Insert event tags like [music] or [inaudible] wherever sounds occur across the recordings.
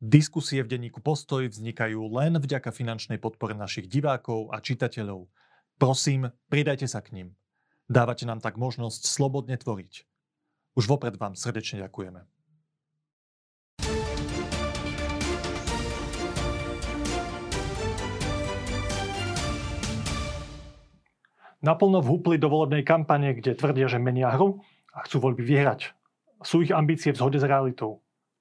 Diskusie v denníku Postoj vznikajú len vďaka finančnej podpore našich divákov a čitateľov. Prosím, pridajte sa k ním. Dávate nám tak možnosť slobodne tvoriť. Už vopred vám srdečne ďakujeme. Naplno vhúpli do volebnej kampane, kde tvrdia, že menia hru a chcú voľby vyhrať. Sú ich ambície v zhode s realitou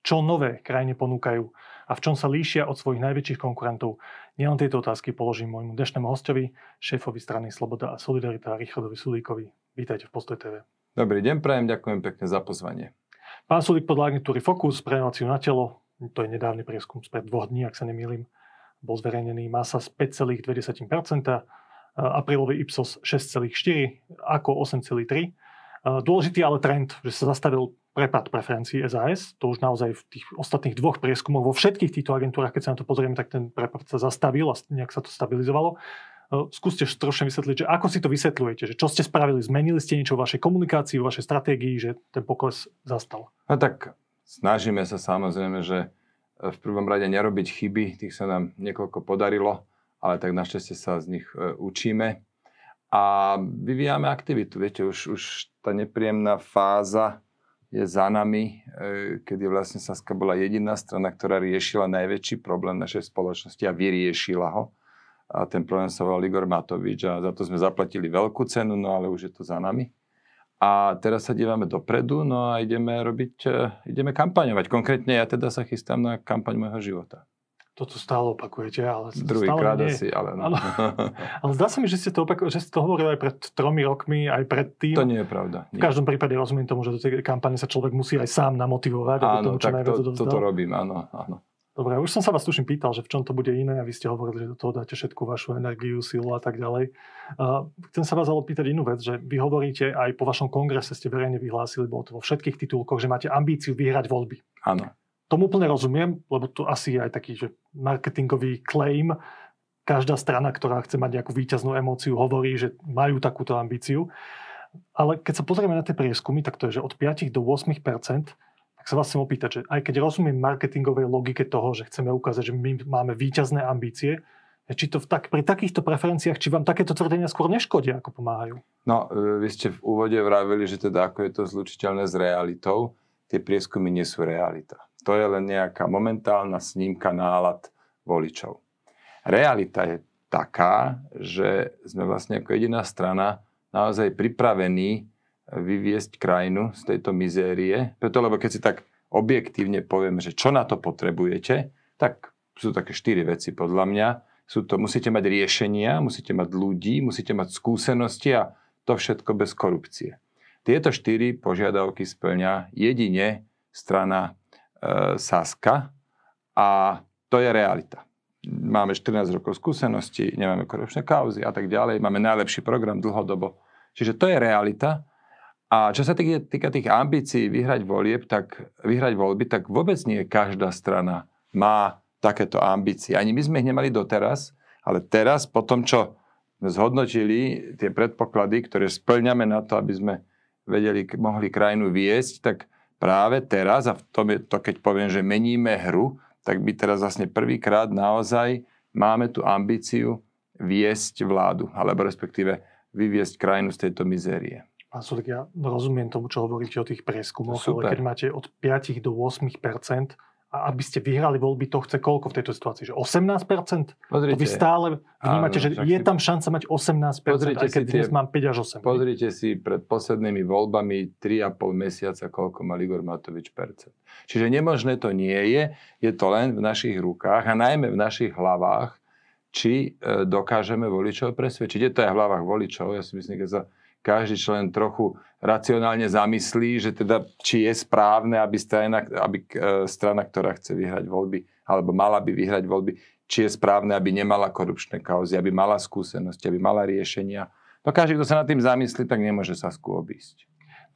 čo nové krajine ponúkajú a v čom sa líšia od svojich najväčších konkurentov. Nielen tieto otázky položím môjmu dnešnému hostovi, šéfovi strany Sloboda a Solidarita Richardovi Sulíkovi. Vítajte v Postoj TV. Dobrý deň, prajem, ďakujem pekne za pozvanie. Pán Sulík podľa agentúry Focus pre na telo, to je nedávny prieskum spred dvoch dní, ak sa nemýlim, bol zverejnený masa z 5,2%, aprílový Ipsos 6,4, ako 8,3. Dôležitý ale trend, že sa zastavil prepad preferencií SAS. To už naozaj v tých ostatných dvoch prieskumoch vo všetkých týchto agentúrach, keď sa na to pozrieme, tak ten prepad sa zastavil a nejak sa to stabilizovalo. E, skúste trošku vysvetliť, že ako si to vysvetľujete, že čo ste spravili, zmenili ste niečo v vašej komunikácii, v vašej stratégii, že ten pokles zastal? No tak snažíme sa samozrejme, že v prvom rade nerobiť chyby, tých sa nám niekoľko podarilo, ale tak našťastie sa z nich e, učíme a vyvíjame aktivitu. Viete, už, už tá nepríjemná fáza je za nami, e, kedy vlastne Saska bola jediná strana, ktorá riešila najväčší problém našej spoločnosti a vyriešila ho. A ten problém sa volal Igor Matovič a za to sme zaplatili veľkú cenu, no ale už je to za nami. A teraz sa dívame dopredu, no a ideme robiť, e, ideme kampaňovať. Konkrétne ja teda sa chystám na kampaň môjho života toto stále opakujete, ale Druhýkrát asi, ale no. Ale, ale zdá sa mi, že ste, to opaku- že ste to hovorili aj pred tromi rokmi, aj pred tým. To nie je pravda. Nie. V každom prípade rozumiem tomu, že do tej kampane sa človek musí aj sám namotivovať, aby tomu čo najviac to, toto robím, áno, áno. Dobre, už som sa vás tuším pýtal, že v čom to bude iné a vy ste hovorili, že do toho dáte všetku vašu energiu, silu a tak ďalej. Uh, chcem sa vás ale pýtať inú vec, že vy hovoríte aj po vašom kongrese ste verejne vyhlásili, bolo to vo všetkých titulkoch, že máte ambíciu vyhrať voľby. Áno. Tomu úplne rozumiem, lebo to asi je aj taký že marketingový claim. Každá strana, ktorá chce mať nejakú výťaznú emóciu, hovorí, že majú takúto ambíciu. Ale keď sa pozrieme na tie prieskumy, tak to je, že od 5 do 8% tak sa vás chcem opýtať, že aj keď rozumiem marketingovej logike toho, že chceme ukázať, že my máme výťazné ambície, či to v tak, pri takýchto preferenciách, či vám takéto tvrdenia skôr neškodia, ako pomáhajú? No, e, vy ste v úvode vravili, že teda ako je to zlučiteľné s realitou. Tie prieskumy nie sú realita. To je len nejaká momentálna snímka nálad voličov. Realita je taká, že sme vlastne ako jediná strana naozaj pripravení vyviesť krajinu z tejto mizérie. Preto, lebo keď si tak objektívne povieme, že čo na to potrebujete, tak sú také štyri veci podľa mňa. Sú to, musíte mať riešenia, musíte mať ľudí, musíte mať skúsenosti a to všetko bez korupcie. Tieto štyri požiadavky splňa jedine strana Saska a to je realita. Máme 14 rokov skúsenosti, nemáme korupčné kauzy a tak ďalej, máme najlepší program dlhodobo. Čiže to je realita. A čo sa týka, týka tých ambícií vyhrať volieb, tak vyhrať voľby, tak vôbec nie každá strana má takéto ambície. Ani my sme ich nemali doteraz, ale teraz, po tom, čo zhodnotili tie predpoklady, ktoré splňame na to, aby sme vedeli, mohli krajinu viesť, tak práve teraz, a v tom je to, keď poviem, že meníme hru, tak by teraz vlastne prvýkrát naozaj máme tú ambíciu viesť vládu, alebo respektíve vyviesť krajinu z tejto mizérie. Pán Sulik, ja rozumiem tomu, čo hovoríte o tých preskumoch, ale keď máte od 5 do 8 a aby ste vyhrali voľby, to chce koľko v tejto situácii? Že 18%? Pozrite. To vy stále vnímate, áno, že je tam šanca mať 18%, pozrite aj keď dnes tie, mám 5 až 8. Pozrite si pred poslednými voľbami 3,5 mesiaca, koľko mal Igor Matovič percent. Čiže nemožné to nie je, je to len v našich rukách a najmä v našich hlavách, či e, dokážeme voličov presvedčiť. Je to aj v hlavách voličov, ja si myslím, že sa každý člen trochu racionálne zamyslí, že teda či je správne, aby strana, aby e, strana, ktorá chce vyhrať voľby, alebo mala by vyhrať voľby, či je správne, aby nemala korupčné kauzy, aby mala skúsenosti, aby mala riešenia. No každý, kto sa nad tým zamyslí, tak nemôže sa obísť.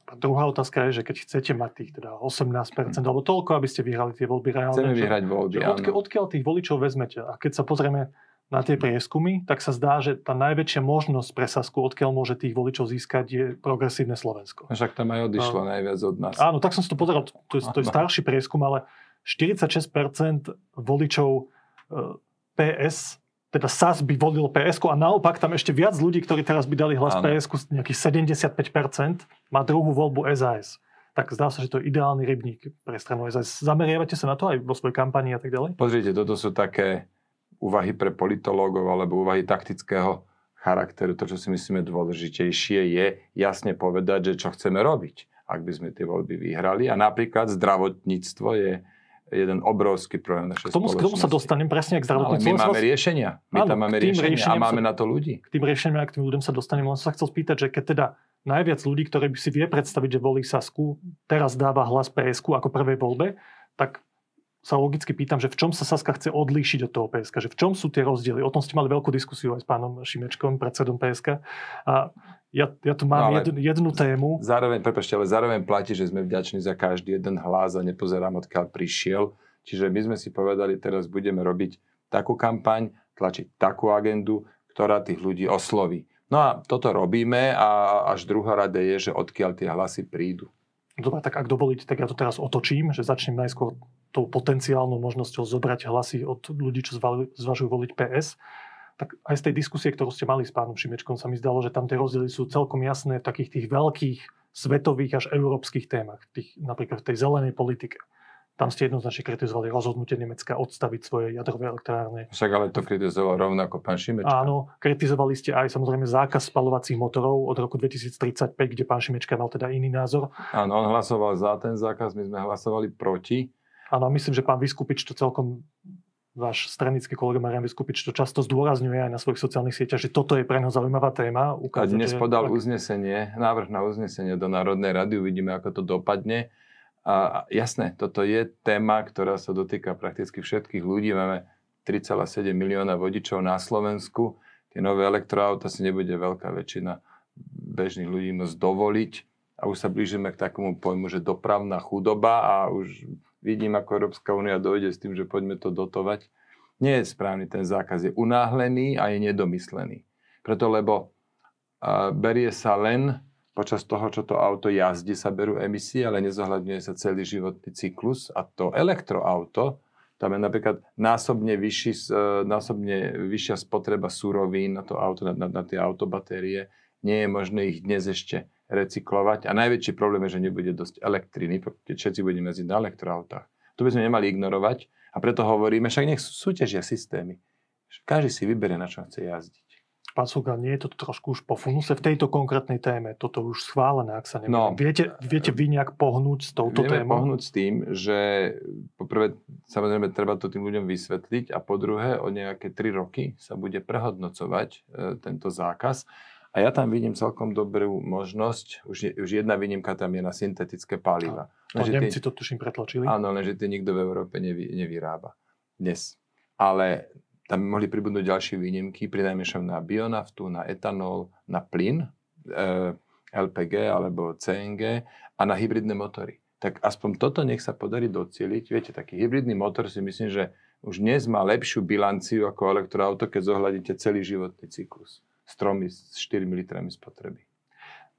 A druhá otázka je, že keď chcete mať tých teda 18%, hmm. alebo toľko, aby ste vyhrali tie voľby reálne. Chceme vyhrať voľby, že, odkiaľ, odkiaľ tých voličov vezmete? A keď sa pozrieme na tie prieskumy, tak sa zdá, že tá najväčšia možnosť pre Sasku, odkiaľ môže tých voličov získať, je progresívne Slovensko. Však tam aj odišlo no. najviac od nás. Áno, tak som si to pozeral, to je, to je starší prieskum, ale 46% voličov e, PS, teda SAS by volil ps a naopak tam ešte viac ľudí, ktorí teraz by dali hlas ps nejakých 75%, má druhú voľbu SAS. Tak zdá sa, že to je ideálny rybník pre stranu SAS. Zameriavate sa na to aj vo svojej kampani a tak ďalej? Pozrite, toto sú také úvahy pre politológov alebo úvahy taktického charakteru. To, čo si myslíme dôležitejšie, je jasne povedať, že čo chceme robiť, ak by sme tie voľby vyhrali. A napríklad zdravotníctvo je jeden obrovský problém našej k tomu, spoločnosti. K tomu sa dostanem presne k zdravotníctvu. No, ale my máme riešenia. My Áno, tam máme riešenia a máme sa, na to ľudí. K tým riešeniam a k tým ľuďom sa dostanem. Len som sa chcel spýtať, že keď teda najviac ľudí, ktorí by si vie predstaviť, že volí Sasku, teraz dáva hlas PSK ako prvej voľbe, tak sa logicky pýtam, že v čom sa Saska chce odlíšiť od toho PSK, že v čom sú tie rozdiely. O tom ste mali veľkú diskusiu aj s pánom Šimečkom, predsedom PSK. A ja, ja tu mám no, jednu, jednu tému. Zároveň, prepáčte, ale zároveň platí, že sme vďační za každý jeden hlas a nepozerám, odkiaľ prišiel. Čiže my sme si povedali, teraz budeme robiť takú kampaň, tlačiť takú agendu, ktorá tých ľudí osloví. No a toto robíme a až druhá rada je, že odkiaľ tie hlasy prídu. Dobre, tak ak dovolíte, tak ja to teraz otočím, že začnem najskôr tou potenciálnou možnosťou zobrať hlasy od ľudí, čo zvažujú voliť PS. Tak aj z tej diskusie, ktorú ste mali s pánom Šimečkom, sa mi zdalo, že tam tie rozdiely sú celkom jasné v takých tých veľkých svetových až európskych témach, tých, napríklad v tej zelenej politike. Tam ste jednoznačne kritizovali rozhodnutie Nemecka odstaviť svoje jadrové elektrárne. Však ale to kritizoval rovnako pán Šimečka. Áno, kritizovali ste aj samozrejme zákaz spalovacích motorov od roku 2035, kde pán Šimečka mal teda iný názor. Áno, on hlasoval za ten zákaz, my sme hlasovali proti. Áno, myslím, že pán Vyskupič to celkom váš stranický kolega Marian Vyskupič to často zdôrazňuje aj na svojich sociálnych sieťach, že toto je pre neho zaujímavá téma. Ukázať, a dnes podal uznesenie, návrh na uznesenie do Národnej rady, uvidíme, ako to dopadne. A jasné, toto je téma, ktorá sa dotýka prakticky všetkých ľudí. Máme 3,7 milióna vodičov na Slovensku. Tie nové elektroauta si nebude veľká väčšina bežných ľudí môcť dovoliť. A už sa blížime k takému pojmu, že dopravná chudoba a už vidím, ako Európska únia dojde s tým, že poďme to dotovať. Nie je správny ten zákaz. Je unáhlený a je nedomyslený. Preto, lebo berie sa len počas toho, čo to auto jazdí, sa berú emisie, ale nezohľadňuje sa celý životný cyklus. A to elektroauto, tam je napríklad násobne, vyšší, e, násobne vyššia spotreba surovín na to auto, na, na, na tie autobatérie. Nie je možné ich dnes ešte recyklovať. A najväčší problém je, že nebude dosť elektriny, keď všetci budeme jazdiť na elektroautách. To by sme nemali ignorovať a preto hovoríme, však nech súťažia systémy. Každý si vyberie, na čo chce jazdiť. Pán Suga, nie je to trošku už po funuse v tejto konkrétnej téme? Toto už schválené, ak sa neviem. No, viete, viete vy nejak pohnúť s touto vieme témou? pohnúť s tým, že poprvé samozrejme treba to tým ľuďom vysvetliť a po druhé o nejaké tri roky sa bude prehodnocovať e, tento zákaz. A ja tam vidím celkom dobrú možnosť, už, je, už jedna výnimka tam je na syntetické paliva. To Nemci to tuším pretlačili. Áno, lenže tie nikto v Európe nevy, nevyrába dnes. Ale tam mohli pribudnúť ďalšie výnimky, prinajmenšom na bionaftu, na etanol, na plyn, e, LPG alebo CNG a na hybridné motory. Tak aspoň toto nech sa podarí docieliť. Viete, taký hybridný motor si myslím, že už dnes má lepšiu bilanciu ako elektroauto, keď zohľadíte celý životný cyklus s 3 s 4 litrami spotreby.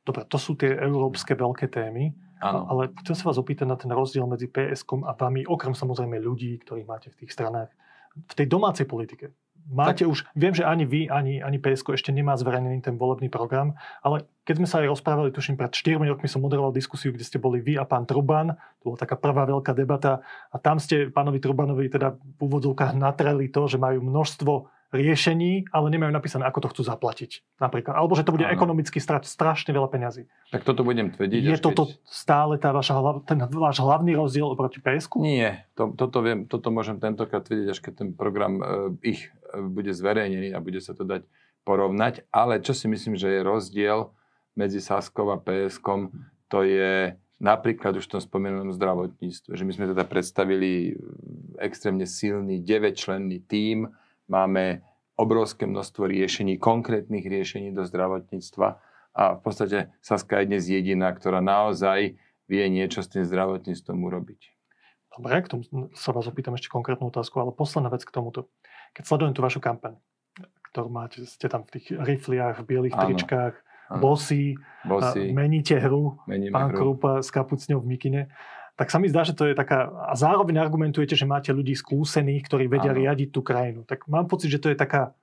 Dobre, to sú tie európske veľké témy. Áno. Ale chcem sa vás opýtať na ten rozdiel medzi PSK a vami, okrem samozrejme ľudí, ktorých máte v tých stranách v tej domácej politike. Máte tak. už, viem, že ani vy, ani, ani PSK ešte nemá zverejnený ten volebný program, ale keď sme sa aj rozprávali, tuším, pred 4 rokmi som moderoval diskusiu, kde ste boli vy a pán Truban, to bola taká prvá veľká debata a tam ste pánovi Trubanovi teda v úvodzovkách natreli to, že majú množstvo riešení, ale nemajú napísané, ako to chcú zaplatiť. Napríklad. Alebo že to bude ano. ekonomicky strať strašne veľa peňazí. Tak toto budem tvrdiť. Je toto keď... stále tá vaša, ten váš hlavný rozdiel oproti PSK? Nie. To, toto, viem, toto môžem tentokrát tvrdiť, až keď ten program e, ich bude zverejnený a bude sa to dať porovnať. Ale čo si myslím, že je rozdiel medzi Saskou a PSK, to je napríklad už v tom spomínanom zdravotníctve, že my sme teda predstavili extrémne silný 9-členný tím, máme obrovské množstvo riešení, konkrétnych riešení do zdravotníctva a v podstate Saska je dnes jediná, ktorá naozaj vie niečo s tým zdravotníctvom urobiť. Dobre, k tomu sa vás opýtam ešte konkrétnu otázku, ale posledná vec k tomuto. Keď sledujem tú vašu kampaň, ktorú máte, ste tam v tých rifliach, v bielých Áno. tričkách, bosí, Bossy. meníte hru, Meníme pán hru. Krupa s kapucňou v mikine. tak sa mi zdá, že to je taká... A zároveň argumentujete, že máte ľudí skúsených, ktorí vedia ano. riadiť tú krajinu. Tak mám pocit, že to je taká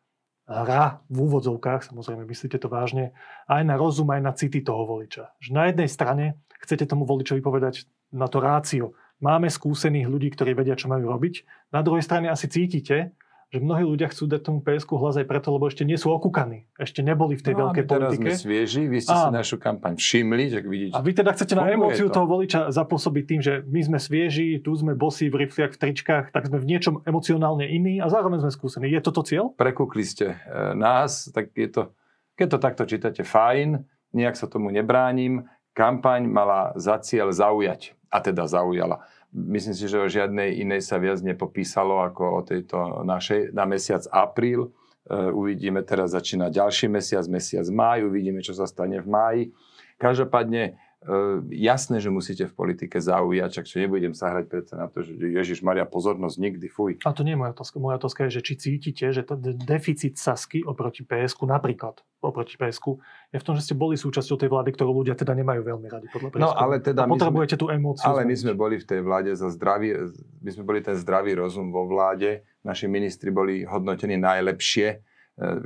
hra v úvodzovkách, samozrejme myslíte to vážne, aj na rozum, aj na city toho voliča. Že na jednej strane chcete tomu voličovi povedať na to rácio. Máme skúsených ľudí, ktorí vedia, čo majú robiť. Na druhej strane asi cítite, že mnohí ľudia chcú dať tomu PSK hlas aj preto, lebo ešte nie sú okúkaní. Ešte neboli v tej no, veľkej teraz politike. Teraz sme svieži, vy ste a, si našu kampaň všimli, tak vidíte. A vy teda chcete na emóciu to. toho voliča zapôsobiť tým, že my sme svieži, tu sme bosí v rifliach, v tričkách, tak sme v niečom emocionálne iní a zároveň sme skúsení. Je toto cieľ? Prekúkli ste e, nás, tak je to, keď to takto čítate, fajn, nejak sa tomu nebránim. Kampaň mala za cieľ zaujať, a teda zaujala Myslím si, že o žiadnej inej sa viac nepopísalo ako o tejto našej na mesiac apríl. Uh, uvidíme teraz začína ďalší mesiac, mesiac máj, uvidíme, čo sa stane v máji. Každopádne jasné, že musíte v politike zaujať, čak čo nebudem sa hrať predsa na to, že Ježiš Maria pozornosť nikdy fuj. A to nie je moja otázka. Moja otázka je, že či cítite, že ten deficit Sasky oproti PSK, napríklad oproti PSK, je v tom, že ste boli súčasťou tej vlády, ktorú ľudia teda nemajú veľmi radi podľa PSK. No, ale teda a potrebujete sme, tú emóciu. Ale my sme boli v tej vláde za zdravý, my sme boli ten zdravý rozum vo vláde. Naši ministri boli hodnotení najlepšie, e,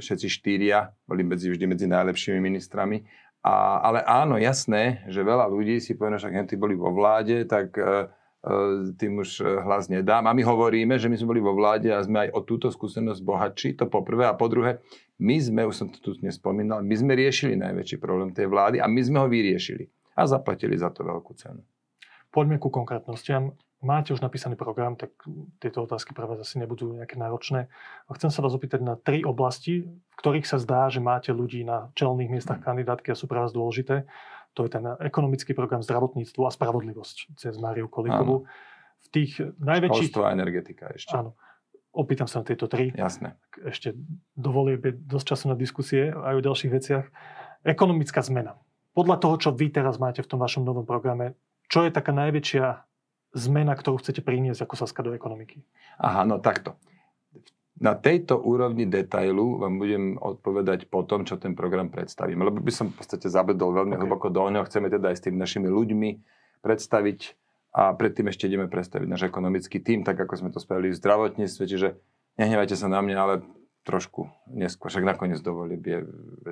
všetci štyria boli medzi, vždy medzi najlepšími ministrami a, ale áno, jasné, že veľa ľudí si povie, že tí boli vo vláde, tak e, e, tým už e, hlas nedám. A my hovoríme, že my sme boli vo vláde a sme aj o túto skúsenosť bohatší, to po prvé. A po druhé, my sme, už som to tu nespomínal, my sme riešili najväčší problém tej vlády a my sme ho vyriešili. A zaplatili za to veľkú cenu. Poďme ku konkrétnostiam máte už napísaný program, tak tieto otázky pre vás asi nebudú nejaké náročné. A chcem sa vás opýtať na tri oblasti, v ktorých sa zdá, že máte ľudí na čelných miestach kandidátky a sú pre vás dôležité. To je ten ekonomický program zdravotníctvo a spravodlivosť cez Máriu Kolíkovú. V tých najväčších... Školstvo a energetika ešte. Áno. Opýtam sa na tieto tri. Jasné. Ešte dovolím dosť času na diskusie aj o ďalších veciach. Ekonomická zmena. Podľa toho, čo vy teraz máte v tom vašom novom programe, čo je taká najväčšia zmena, ktorú chcete priniesť ako Saska do ekonomiky? Aha, no takto. Na tejto úrovni detailu vám budem odpovedať po tom, čo ten program predstavíme. Lebo by som v podstate zabedol veľmi okay. hlboko do ňoho. Chceme teda aj s tými našimi ľuďmi predstaviť a predtým ešte ideme predstaviť náš ekonomický tým, tak ako sme to spravili v zdravotníctve. Čiže nehnevajte sa na mňa, ale trošku neskôr, však nakoniec dovolí je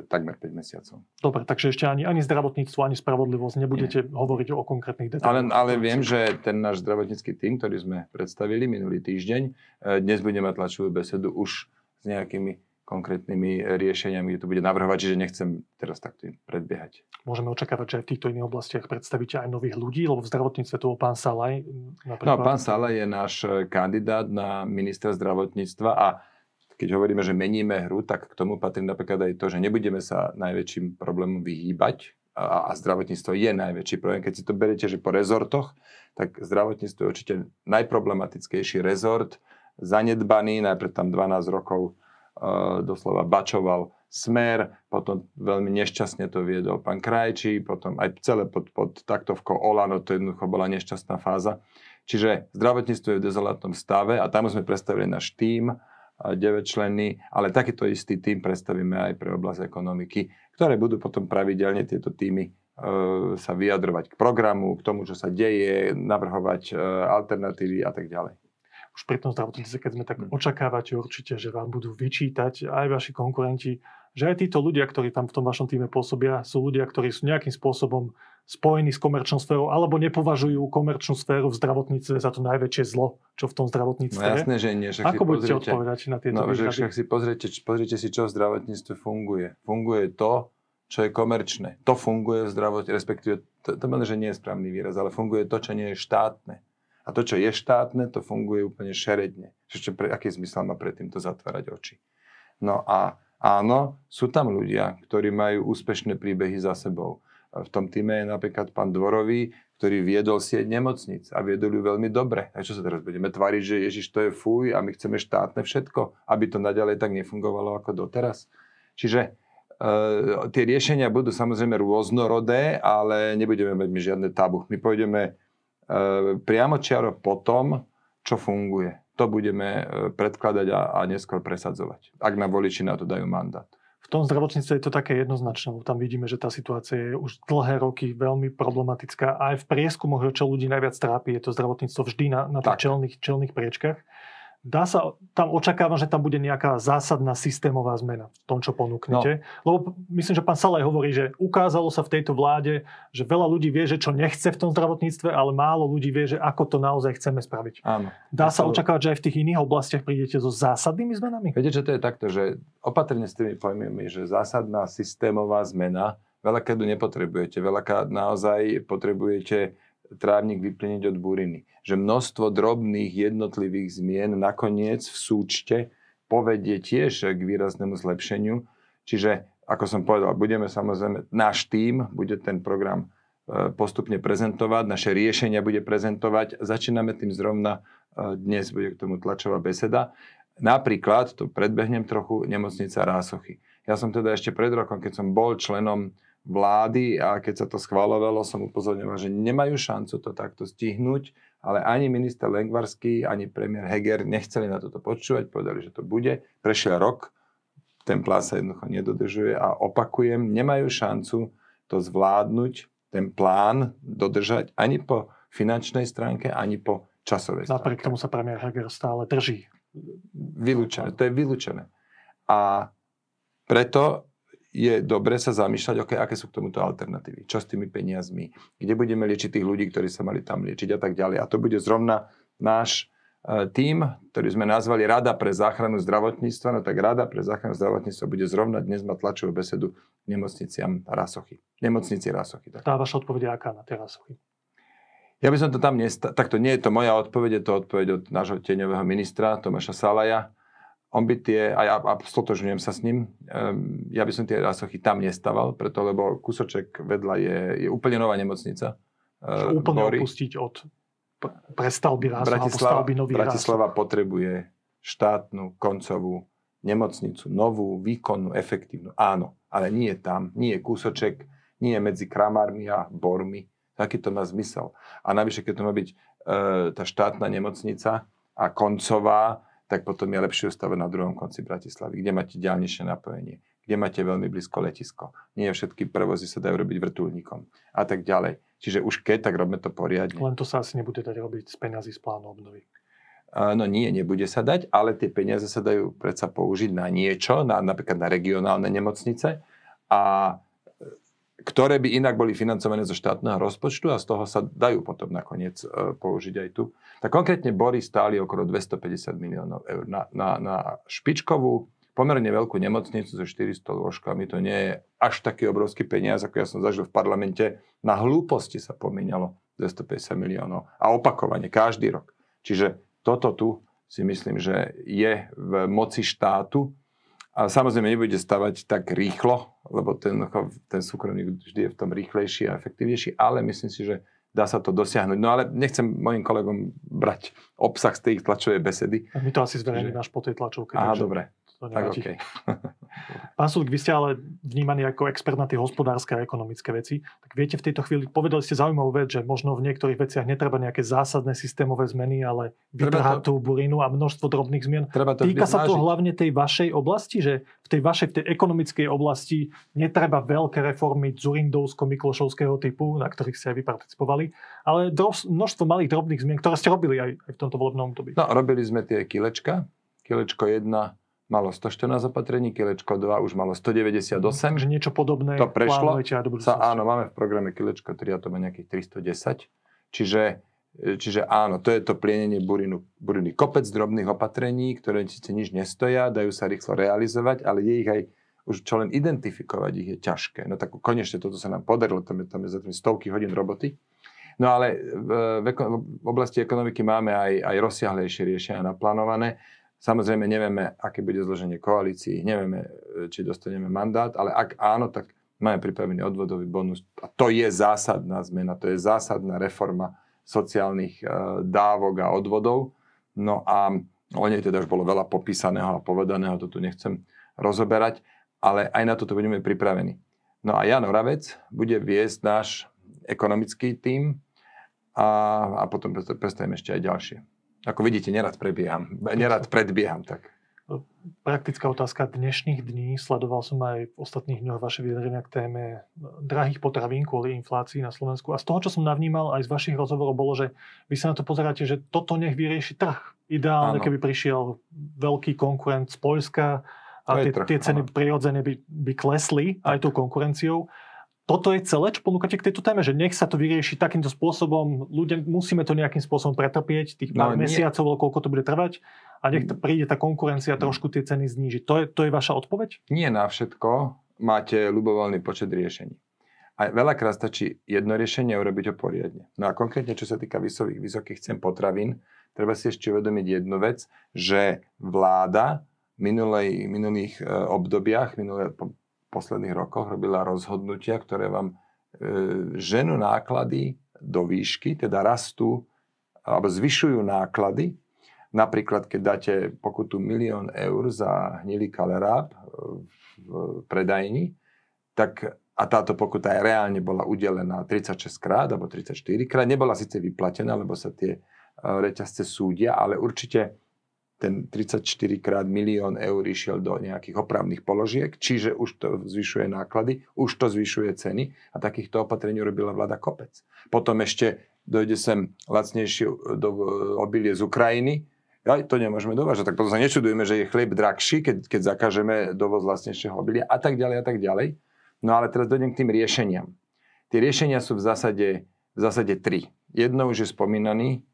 takmer 5 mesiacov. Dobre, takže ešte ani, ani zdravotníctvo, ani spravodlivosť nebudete Nie. hovoriť o konkrétnych detailoch. Ale, ale viem, že ten náš zdravotnícky tým, ktorý sme predstavili minulý týždeň, e, dnes budeme mať tlačovú besedu už s nejakými konkrétnymi riešeniami, kde to bude navrhovať, čiže nechcem teraz takto predbiehať. Môžeme očakávať, že aj v týchto iných oblastiach predstavíte aj nových ľudí, lebo v zdravotníctve to bol pán Salaj. Napríklad. No, pán Salaj je náš kandidát na ministra zdravotníctva a keď hovoríme, že meníme hru, tak k tomu patrí napríklad aj to, že nebudeme sa najväčším problémom vyhýbať a, a zdravotníctvo je najväčší problém. Keď si to beriete, že po rezortoch, tak zdravotníctvo je určite najproblematickejší rezort, zanedbaný, najprv tam 12 rokov e, doslova bačoval smer, potom veľmi nešťastne to viedol pán Krajčí, potom aj celé pod, pod taktovkou Olano, to jednoducho bola nešťastná fáza. Čiže zdravotníctvo je v dezolátnom stave a tam sme predstavili náš tím, 9 členný, ale takýto istý tým predstavíme aj pre oblasť ekonomiky, ktoré budú potom pravidelne tieto týmy e, sa vyjadrovať k programu, k tomu, čo sa deje, navrhovať e, alternatívy a tak ďalej. Už pri tom zdravotníctve, keď sme tak hm. očakávate určite, že vám budú vyčítať aj vaši konkurenti, že aj títo ľudia, ktorí tam v tom vašom týme pôsobia, sú ľudia, ktorí sú nejakým spôsobom spojení s komerčnou sférou, alebo nepovažujú komerčnú sféru v zdravotníctve za to najväčšie zlo, čo v tom zdravotníctve no, jasné, že nie. Však Ako budete pozrite, odpovedať na tieto no, že však si pozrite, pozrite si, čo v zdravotníctve funguje. Funguje to, čo je komerčné. To funguje v zdravotníctve, respektíve, to, to že nie je správny výraz, ale funguje to, čo nie je štátne. A to, čo je štátne, to funguje úplne šeredne. Ešte pre, aký zmysel má predtým to zatvárať oči? No a áno, sú tam ľudia, ktorí majú úspešné príbehy za sebou v tom týme je napríklad pán Dvorový, ktorý viedol sieť nemocnic a viedol ju veľmi dobre. A čo sa teraz budeme tvariť, že Ježiš to je fuj a my chceme štátne všetko, aby to naďalej tak nefungovalo ako doteraz. Čiže e, tie riešenia budú samozrejme rôznorodé, ale nebudeme mať my žiadne tabu. My pôjdeme e, priamo čiaro po tom, čo funguje. To budeme e, predkladať a, a neskôr presadzovať, ak nám voliči na to dajú mandát. Tom zdravotníctve je to také jednoznačné, tam vidíme, že tá situácia je už dlhé roky veľmi problematická. A aj v prieskumoch, čo ľudí najviac trápi, je to zdravotníctvo vždy na, na tých čelných, čelných priečkach. Dá sa, tam očakávam, že tam bude nejaká zásadná systémová zmena v tom, čo ponúknete. No. Lebo myslím, že pán Salaj hovorí, že ukázalo sa v tejto vláde, že veľa ľudí vie, že čo nechce v tom zdravotníctve, ale málo ľudí vie, že ako to naozaj chceme spraviť. Áno. Dá sa očakávať, že aj v tých iných oblastiach prídete so zásadnými zmenami? Viete, že to je takto, že opatrne s tými pojmami, že zásadná systémová zmena, veľakrát nepotrebujete, veľakrát naozaj potrebujete trávnik vyplniť od buriny. Že množstvo drobných jednotlivých zmien nakoniec v súčte povedie tiež k výraznému zlepšeniu. Čiže, ako som povedal, budeme samozrejme, náš tým bude ten program e, postupne prezentovať, naše riešenia bude prezentovať. Začíname tým zrovna, e, dnes bude k tomu tlačová beseda. Napríklad, to predbehnem trochu, nemocnica Rásochy. Ja som teda ešte pred rokom, keď som bol členom vlády a keď sa to schvalovalo, som upozorňoval, že nemajú šancu to takto stihnúť, ale ani minister Lengvarský, ani premiér Heger nechceli na toto počúvať, povedali, že to bude. Prešiel rok, ten plán sa jednoducho nedodržuje a opakujem, nemajú šancu to zvládnuť, ten plán dodržať ani po finančnej stránke, ani po časovej stránke. Napriek tomu sa premiér Heger stále drží. Vylúčené, to je vylúčené. A preto je dobre sa zamýšľať, okay, aké sú k tomuto alternatívy, čo s tými peniazmi, kde budeme liečiť tých ľudí, ktorí sa mali tam liečiť a tak ďalej. A to bude zrovna náš e, tým, ktorý sme nazvali Rada pre záchranu zdravotníctva, no tak Rada pre záchranu zdravotníctva bude zrovna dnes mať tlačovú besedu nemocniciam Rasochy. Nemocnici Rasochy. Tak. Tá vaša odpoveď je aká na tie Rasochy? Ja by som to tam nesta... Takto nie je to moja odpoveď, je to odpoveď od nášho tieňového ministra Tomáša Salaja on by tie, a ja a stotožňujem sa s ním, um, ja by som tie rásochy tam nestaval, preto lebo kúsoček vedľa je, je úplne nová nemocnica. Uh, úplne Bory. opustiť od prestavby rásoch a postavby nových Bratislava rásoch. potrebuje štátnu, koncovú nemocnicu, novú, výkonnú, efektívnu. Áno, ale nie tam, nie je kúsoček, nie je medzi kramármi a bormi. Taký to má zmysel. A navyše, keď to má byť e, tá štátna nemocnica a koncová, tak potom je lepšie ustavené na druhom konci Bratislavy, kde máte ďalnejšie napojenie, kde máte veľmi blízko letisko. Nie všetky prevozy sa dajú robiť vrtulníkom a tak ďalej. Čiže už keď, tak robíme to poriadne. Len to sa asi nebude dať robiť z peňazí z plánu obnovy. No nie, nebude sa dať, ale tie peniaze sa dajú predsa použiť na niečo, na, napríklad na regionálne nemocnice a ktoré by inak boli financované zo štátneho rozpočtu a z toho sa dajú potom nakoniec e, použiť aj tu. Tak konkrétne Bory stáli okolo 250 miliónov eur na, na, na špičkovú, pomerne veľkú nemocnicu so 400 lôžkami. To nie je až taký obrovský peniaz, ako ja som zažil v parlamente. Na hlúposti sa pomínalo 250 miliónov. A opakovane, každý rok. Čiže toto tu si myslím, že je v moci štátu a samozrejme nebude stavať tak rýchlo, lebo ten, ten súkromník vždy je v tom rýchlejší a efektívnejší, ale myslím si, že dá sa to dosiahnuť. No ale nechcem mojim kolegom brať obsah z tej tlačovej besedy. My to asi zverejníme že... až po tej tlačovke. Aha, dobre. To tak okay. [laughs] Pán Sulik, vy ste ale vnímaní ako expert na tie hospodárske a ekonomické veci. Tak viete v tejto chvíli, povedali ste zaujímavú vec, že možno v niektorých veciach netreba nejaké zásadné systémové zmeny, ale vytrhať tú burinu a množstvo drobných zmien. Treba to Týka sa to hlavne tej vašej oblasti, že v tej vašej, v tej ekonomickej oblasti netreba veľké reformy Zurindovsko-Miklošovského typu, na ktorých ste aj vy participovali, ale množstvo malých drobných zmien, ktoré ste robili aj, aj v tomto volebnom období. No, robili sme tie kilečka. Kilečko 1 malo 114 opatrení, Kilečko 2 už malo 198. Takže niečo podobné to prešlo. Sa, áno, máme v programe Kilečko 3 a to má nejakých 310. Čiže, čiže áno, to je to plienenie burinu, buriny. Kopec drobných opatrení, ktoré síce nič nestoja, dajú sa rýchlo realizovať, ale je ich aj už čo len identifikovať ich je ťažké. No tak konečne toto sa nám podarilo, tam je, tam je za tým stovky hodín roboty. No ale v, v, v oblasti ekonomiky máme aj, aj rozsiahlejšie riešenia naplánované. Samozrejme nevieme, aké bude zloženie koalícií, nevieme, e, či dostaneme mandát, ale ak áno, tak máme pripravený odvodový bonus. A to je zásadná zmena, to je zásadná reforma sociálnych e, dávok a odvodov. No a o nej teda už bolo veľa popísaného a povedaného, to tu nechcem rozoberať, ale aj na toto budeme pripravení. No a Jan Oravec bude viesť náš ekonomický tím a, a potom predstavím ešte aj ďalšie. Ako vidíte, nerad prebieham, nerad predbieham, tak Praktická otázka dnešných dní. Sledoval som aj v ostatných dňoch vaše vyjadrenia k téme drahých potravín kvôli inflácii na Slovensku. A z toho, čo som navnímal aj z vašich rozhovorov, bolo, že vy sa na to pozeráte, že toto nech vyrieši trh. Ideálne, Áno. keby prišiel veľký konkurent z Poľska a tie, trh, tie ceny prirodzene by, by klesli tak. aj tou konkurenciou toto je celé, čo ponúkate k tejto téme, že nech sa to vyrieši takýmto spôsobom, ľudia, musíme to nejakým spôsobom pretrpieť, tých pár no, mesiacov, koľko to bude trvať a nech to, príde tá konkurencia trošku tie ceny znížiť. To je, to je vaša odpoveď? Nie na všetko máte ľubovoľný počet riešení. A veľakrát stačí jedno riešenie urobiť ho poriadne. No a konkrétne, čo sa týka vysokých, vysokých cen potravín, treba si ešte uvedomiť jednu vec, že vláda v minulej, minulých e, obdobiach, minulé, posledných rokoch robila rozhodnutia, ktoré vám e, ženú náklady do výšky, teda rastú alebo zvyšujú náklady. Napríklad, keď dáte pokutu milión eur za hnilý kaleráb v predajni, tak a táto pokuta aj reálne bola udelená 36 krát alebo 34 krát. Nebola síce vyplatená, lebo sa tie e, reťazce súdia, ale určite ten 34 krát milión eur išiel do nejakých opravných položiek, čiže už to zvyšuje náklady, už to zvyšuje ceny a takýchto opatrení robila vláda kopec. Potom ešte dojde sem lacnejšie do obilie z Ukrajiny, aj to nemôžeme dovážať, tak potom sa nečudujeme, že je chlieb drahší, keď, keď zakážeme dovoz lacnejšieho obilia a tak ďalej a tak ďalej. No ale teraz dojdem k tým riešeniam. Tie riešenia sú v zásade, v zásade tri. Jedno už je spomínaný,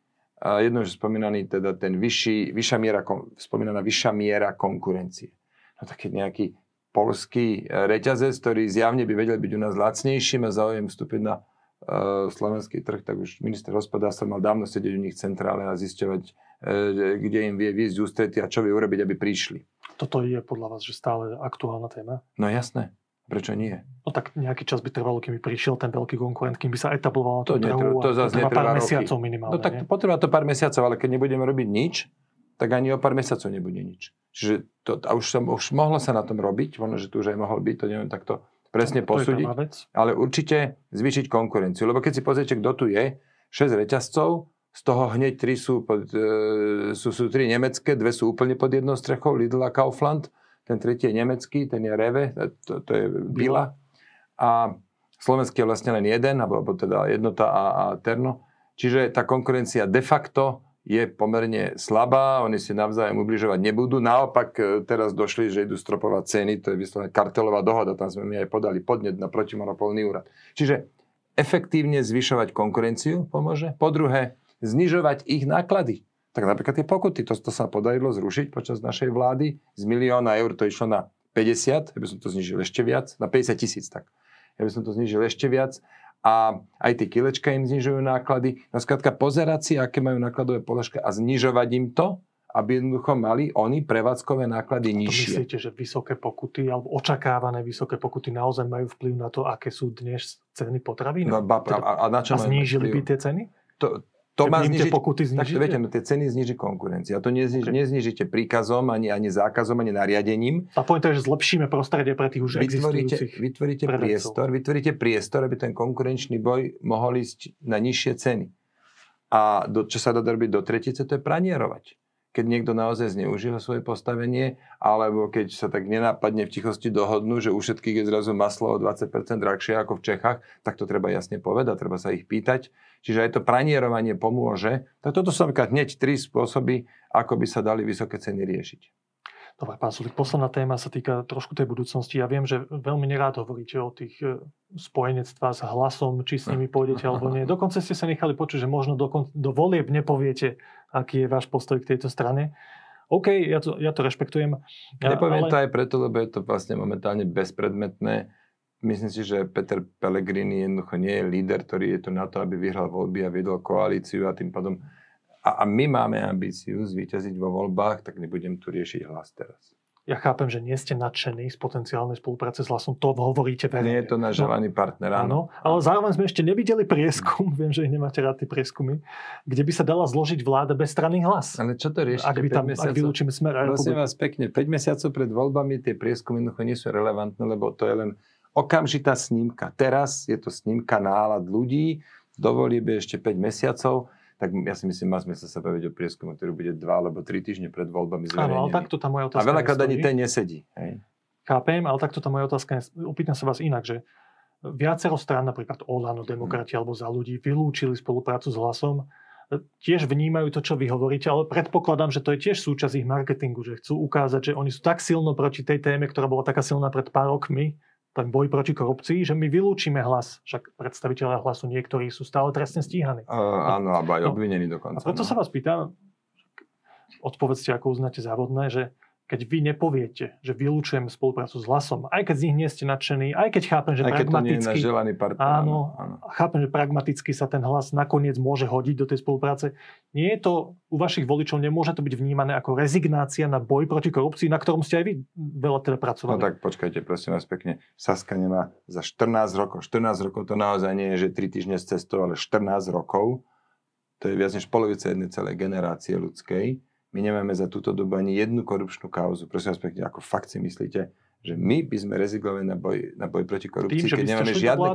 jedno, že spomínaný teda ten vyšší, vyššia miera, spomínaná vyššia miera konkurencie. No tak keď nejaký polský e, reťazec, ktorý zjavne by vedel byť u nás lacnejší, a záujem vstúpiť na uh, slovenský trh, tak už minister hospodárstva mal dávno sedieť u nich centrále a zisťovať, uh, kde im vie výjsť ústrety a čo vie urobiť, aby prišli. Toto je podľa vás že stále aktuálna téma? No jasné. Prečo nie? No tak nejaký čas by trvalo, kým by prišiel ten veľký konkurent, kým by sa etabloval to trhu. To, zase to pár roky. mesiacov minimálne. No tak nie? potrvá to pár mesiacov, ale keď nebudeme robiť nič, tak ani o pár mesiacov nebude nič. Čiže to, a už, som, už mohlo sa na tom robiť, možno, že tu už aj mohol byť, to neviem takto presne to, posúdiť, ale určite zvýšiť konkurenciu. Lebo keď si pozriete, kto tu je, 6 reťazcov, z toho hneď 3 sú, pod, e, sú, sú 3 nemecké, dve sú úplne pod jednou strechou, Lidl a Kaufland, ten tretí je nemecký, ten je Reve, to, to je Bila. A slovenský je vlastne len jeden, alebo, teda jednota a, a Terno. Čiže tá konkurencia de facto je pomerne slabá, oni si navzájom ubližovať nebudú. Naopak e, teraz došli, že idú stropovať ceny, to je vyslovene kartelová dohoda, tam sme my aj podali podnet na protimonopolný úrad. Čiže efektívne zvyšovať konkurenciu pomôže. Po druhé, znižovať ich náklady. Tak napríklad tie pokuty, to, to sa podarilo zrušiť počas našej vlády. Z milióna eur to išlo na 50, ja by som to znižil ešte viac, na 50 tisíc tak. Ja by som to znižil ešte viac. A aj tie kilečka im znižujú náklady. No skrátka pozerať si, aké majú nákladové položky a znižovať im to, aby jednoducho mali oni prevádzkové náklady nižšie. Myslíte, že vysoké pokuty alebo očakávané vysoké pokuty naozaj majú vplyv na to, aké sú dnes ceny potravín? No, ba, a, a, na čo a znížili by tie ceny? To, to má znižiť, pokuty znižíte? Tak, viete, no tie ceny zniží konkurencia. To nezniž, okay. neznižíte príkazom, ani, ani zákazom, ani nariadením. A poviem je, že zlepšíme prostredie pre tých už vytvoríte, existujúcich Vytvoríte priestor, vytvoríte priestor, aby ten konkurenčný boj mohol ísť na nižšie ceny. A do, čo sa dá robiť do tretice, to je pranierovať keď niekto naozaj zneužíva svoje postavenie, alebo keď sa tak nenápadne v tichosti dohodnú, že u všetkých je zrazu maslo o 20% drahšie ako v Čechách, tak to treba jasne povedať, treba sa ich pýtať. Čiže aj to pranierovanie pomôže. Tak toto sú napríklad hneď tri spôsoby, ako by sa dali vysoké ceny riešiť. Dobre, pán Sulik, posledná téma sa týka trošku tej budúcnosti. Ja viem, že veľmi nerád hovoríte o tých e, spojenectvách s hlasom, či s nimi [laughs] pôjdete alebo nie. Dokonca ste sa nechali počuť, že možno do, do volieb nepoviete, aký je váš postoj k tejto strane. OK, ja to, ja to rešpektujem. Nepoviem ale... to aj preto, lebo je to vlastne momentálne bezpredmetné. Myslím si, že Peter Pellegrini jednoducho nie je líder, ktorý je tu na to, aby vyhral voľby a viedol koalíciu a tým pádom a, a my máme ambíciu zvíťaziť vo voľbách, tak nebudem tu riešiť hlas teraz. Ja chápem, že nie ste nadšení z potenciálnej spolupráce s hlasom, to hovoríte verejne. Nie je to náš želaný no, partner, áno. áno. Ale zároveň sme ešte nevideli prieskum, [laughs] viem, že ich nemáte rád tie prieskumy, kde by sa dala zložiť vláda bez strany hlas. Ale čo to riešite? Ak, by tam, ak vylúčime smer a Prosím vás pekne, 5 mesiacov pred voľbami tie prieskumy jednoducho nie sú relevantné, lebo to je len okamžitá snímka. Teraz je to snímka nálad ľudí, dovolí by ešte 5 mesiacov tak ja si myslím, má zmysel sa baviť o prieskumu, ktorý bude dva alebo tri týždne pred voľbami zverejnený. Áno, ale takto tá moja otázka A veľakrát ani ten nesedí. Hej? Chápem, ale takto tá moja otázka, opýtam sa vás inak, že viacero strán, napríklad Olano, demokrati alebo za ľudí, vylúčili spoluprácu s hlasom, tiež vnímajú to, čo vy hovoríte, ale predpokladám, že to je tiež súčasť ich marketingu, že chcú ukázať, že oni sú tak silno proti tej téme, ktorá bola taká silná pred pár rokmi, ten boj proti korupcii, že my vylúčime hlas. Však predstaviteľe hlasu niektorí sú stále trestne stíhaní. Uh, áno, alebo aj no. obvinení dokonca. A preto no. sa vás pýtam, odpovedzte, ako uznáte závodné, že keď vy nepoviete, že vylúčujeme spoluprácu s hlasom, aj keď z nich nie ste nadšení, aj keď chápem, že aj pragmaticky... Keď to nie je partner, áno, áno, chápem, že pragmaticky sa ten hlas nakoniec môže hodiť do tej spolupráce. Nie je to u vašich voličov, nemôže to byť vnímané ako rezignácia na boj proti korupcii, na ktorom ste aj vy veľa teda pracovali. No tak počkajte, prosím vás pekne. Saska nemá za 14 rokov, 14 rokov to naozaj nie je, že 3 týždne z cestou, ale 14 rokov. To je viac než polovica jednej celej generácie ľudskej my nemáme za túto dobu ani jednu korupčnú kauzu. Prosím vás pekne, ako fakt si myslíte, že my by sme rezignovali na boj, na boj proti korupcii, Tým, keď nemáme žiadne,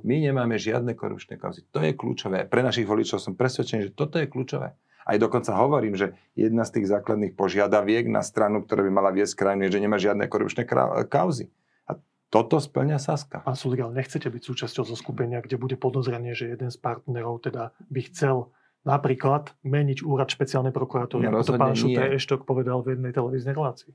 my nemáme žiadne korupčné kauzy. To je kľúčové. Pre našich voličov som presvedčený, že toto je kľúčové. Aj dokonca hovorím, že jedna z tých základných požiadaviek na stranu, ktorá by mala viesť krajinu, je, že nemá žiadne korupčné kauzy. A toto splňa Saska. Pán Sulik, ale nechcete byť súčasťou zo skupenia, kde bude podozrenie, že jeden z partnerov teda by chcel napríklad meniť úrad špeciálnej prokuratúry, ako to pán Šuté Eštok povedal v jednej televíznej relácii.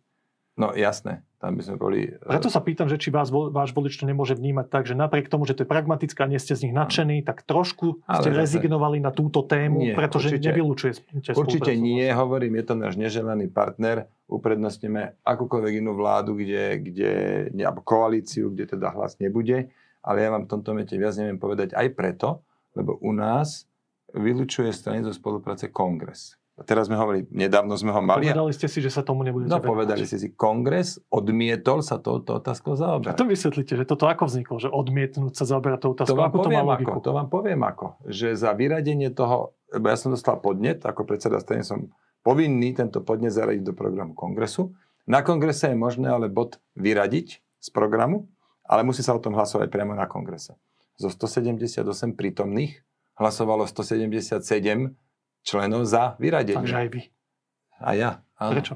No jasné, tam by sme boli... Preto sa pýtam, že či vás, váš volič to nemôže vnímať tak, že napriek tomu, že to je pragmatické a nie ste z nich nadšení, tak trošku Ale ste rezignovali na túto tému, nie, pretože určite, nevylučujete Určite nie, hovorím, je to náš neželaný partner, uprednostníme akúkoľvek inú vládu, kde, kde, alebo koalíciu, kde teda hlas nebude, ale ja vám v tomto mete viac neviem povedať aj preto, lebo u nás vylučuje strany zo spolupráce kongres. A teraz sme hovorili, nedávno sme ho mali. Povedali ste si, že sa tomu nebudete No, povedali ste si, kongres odmietol sa touto otázkou zaoberať. A to vysvetlíte, že toto ako vzniklo, že odmietnúť sa zaoberať touto otázkou? To vám, ako poviem, to, ako, to vám poviem ako. Že za vyradenie toho, lebo ja som dostal podnet, ako predseda strany som povinný tento podnet zaradiť do programu kongresu. Na kongrese je možné ale bod vyradiť z programu, ale musí sa o tom hlasovať priamo na kongrese. Zo 178 prítomných hlasovalo 177 členov za vyradenie. Takže aj vy. A ja. Áno. Prečo?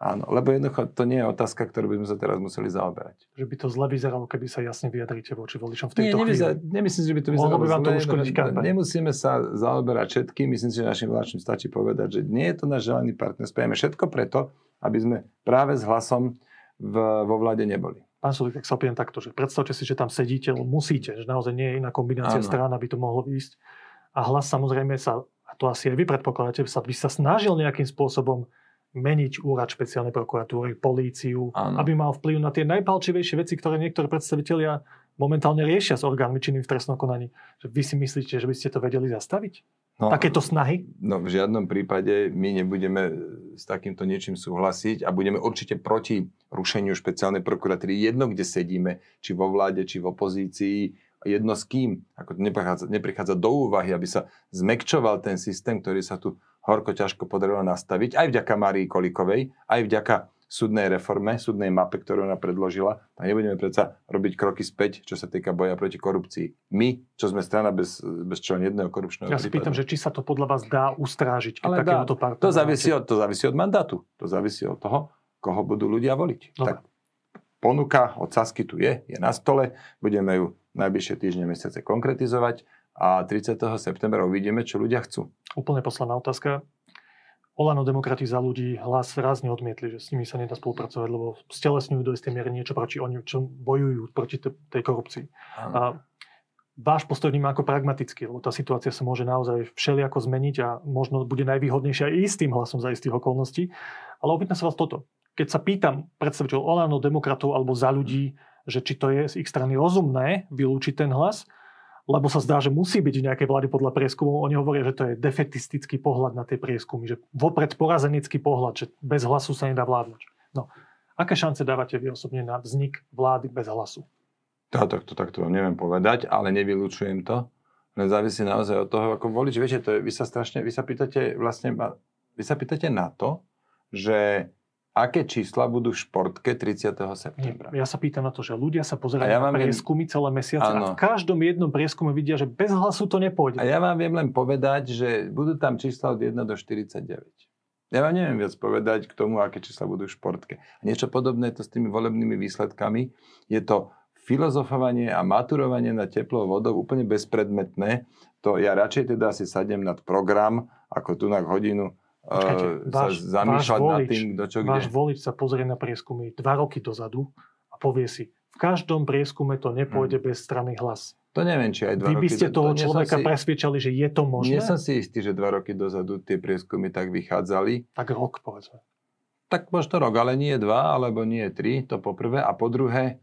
Áno, lebo jednoducho to nie je otázka, ktorú by sme sa teraz museli zaoberať. Že by to zle vyzeralo, keby sa jasne vyjadríte voči voličom v tejto nie, nevyzerá, chvíli. Nemyslím, že by to vyzeralo by vám to uškodiť Nemusíme sa zaoberať všetkým. Myslím si, že našim voličom stačí povedať, že nie je to náš želaný partner. Spravíme všetko preto, aby sme práve s hlasom v, vo vláde neboli. Pán Sulik, tak sa opiem takto, že predstavte si, že tam sedíte, musíte, že naozaj nie je iná kombinácia strán, aby to mohlo výjsť a hlas samozrejme sa, a to asi aj vy predpokladáte, sa, by sa snažil nejakým spôsobom meniť úrad špeciálnej prokuratúry, políciu, ano. aby mal vplyv na tie najpalčivejšie veci, ktoré niektorí predstavitelia momentálne riešia s orgánmi činným v trestnom konaní. Vy si myslíte, že by ste to vedeli zastaviť? No, Takéto snahy? No v žiadnom prípade my nebudeme s takýmto niečím súhlasiť a budeme určite proti rušeniu špeciálnej prokuratúry. Jedno, kde sedíme, či vo vláde, či v opozícii, jedno s kým. Ako neprichádza, neprichádza do úvahy, aby sa zmekčoval ten systém, ktorý sa tu horko ťažko podarilo nastaviť, aj vďaka Marii Kolikovej, aj vďaka súdnej reforme, súdnej mape, ktorú ona predložila. A nebudeme predsa robiť kroky späť, čo sa týka boja proti korupcii. My, čo sme strana bez, bez čo jedného korupčného Ja sa pýtam, že či sa to podľa vás dá ustrážiť, keď takéhoto To závisí, od, to závisí od mandátu. To závisí od toho, koho budú ľudia voliť. Dobre. Tak ponuka od Sasky tu je, je na stole, budeme ju najbližšie týždne, mesiace konkretizovať a 30. septembra uvidíme, čo ľudia chcú. Úplne posledná otázka. Olano demokrati za ľudí hlas rázne odmietli, že s nimi sa nedá spolupracovať, lebo stelesňujú do istej miery niečo proti oni, čo bojujú proti tej korupcii. A váš postoj vníma ako pragmatický, lebo tá situácia sa môže naozaj všelijako zmeniť a možno bude najvýhodnejšia aj istým hlasom za istých okolností. Ale opýtam sa vás toto. Keď sa pýtam predstaviteľov Olano demokratov alebo za ľudí, že či to je z ich strany rozumné vylúčiť ten hlas, lebo sa zdá, že musí byť v nejakej vláde podľa prieskumov. Oni hovoria, že to je defetistický pohľad na tie prieskumy, že vopred porazenický pohľad, že bez hlasu sa nedá vládnuť. No, aké šance dávate vy osobne na vznik vlády bez hlasu? Ja takto, takto neviem povedať, ale nevylučujem to. Len závisí naozaj od toho, ako volič. Viete, to je, vy sa strašne, vy sa pýtate vlastne, vy sa pýtate na to, že aké čísla budú v športke 30. septembra. Ja sa pýtam na to, že ľudia sa pozerajú A ja na vám viem- prieskumy celé mesiace Áno. a v každom jednom prieskume vidia, že bez hlasu to nepôjde. A ja vám viem len povedať, že budú tam čísla od 1 do 49. Ja vám neviem viac povedať k tomu, aké čísla budú v športke. A niečo podobné to s tými volebnými výsledkami. Je to filozofovanie a maturovanie na teplou vodou úplne bezpredmetné. To ja radšej teda si sadnem nad program, ako tu na hodinu Počkajte, váš- sa zamýšľať váš nad volič- tým, kto čo Váš kde. volič sa pozrie na prieskumy dva roky dozadu a povie si, v každom prieskume to nepôjde bez strany hlas. To neviem, či aj Hmm. dva Vy by roky... ste do- toho to človeka si- presviečali, že je to možné? Nie som si istý, že dva roky dozadu tie prieskumy tak vychádzali. Tak rok, povedzme. Tak možno rok, ale nie dva, alebo nie tri, to po prvé. A po druhé,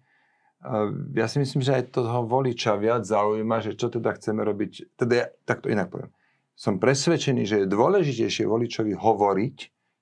eh, ja si myslím, že aj toho voliča viac zaujíma, že čo teda chceme robiť. Teda ja, tak to inak poviem. Som presvedčený, že je dôležitejšie voličovi hovoriť,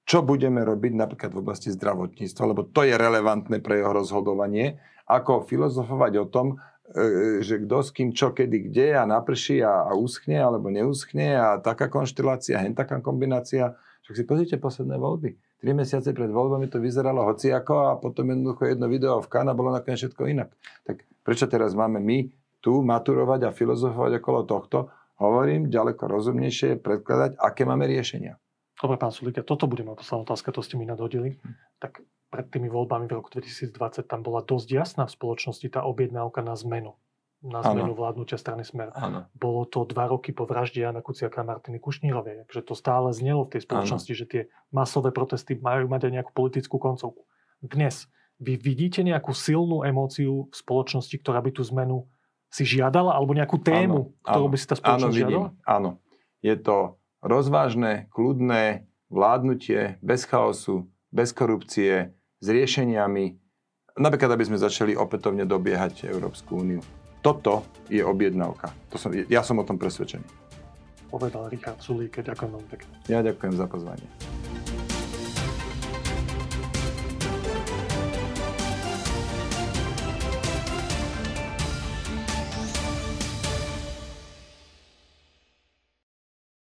čo budeme robiť napríklad v oblasti zdravotníctva, lebo to je relevantné pre jeho rozhodovanie, ako filozofovať o tom, e, že kto s kým čo, kedy, kde a naprší a, a uschne alebo neuschne a taká konštilácia, hen taká kombinácia. Však si pozrite posledné voľby. Tri mesiace pred voľbami to vyzeralo hociako a potom jednoducho jedno video v Kana bolo nakoniec všetko inak. Tak prečo teraz máme my tu maturovať a filozofovať okolo tohto? Hovorím ďaleko rozumnejšie predkladať, aké máme riešenia. Dobre, pán Sulík, toto bude moja posledná otázka, to ste mi nadhodili. Hm. Tak pred tými voľbami v roku 2020 tam bola dosť jasná v spoločnosti tá objednávka na zmenu. Na zmenu vládnutia strany Smer. Áno. Bolo to dva roky po vražde Jana Kuciaka a Martiny Kušnírovej. Takže to stále znelo v tej spoločnosti, že tie masové protesty majú mať aj nejakú politickú koncovku. Dnes vy vidíte nejakú silnú emóciu v spoločnosti, ktorá by tú zmenu si žiadala, alebo nejakú tému, Áno, ktorú áno. by si tá Áno, spoločnosť vidím. žiadala? Áno. Je to rozvážne, kľudné vládnutie, bez chaosu, bez korupcie, s riešeniami, napríklad, aby sme začali opätovne dobiehať Európsku úniu. Toto je objednávka. To som, ja som o tom presvedčený. Povedal Richard Sulík, ďakujem veľmi pekne. Ja ďakujem za pozvanie.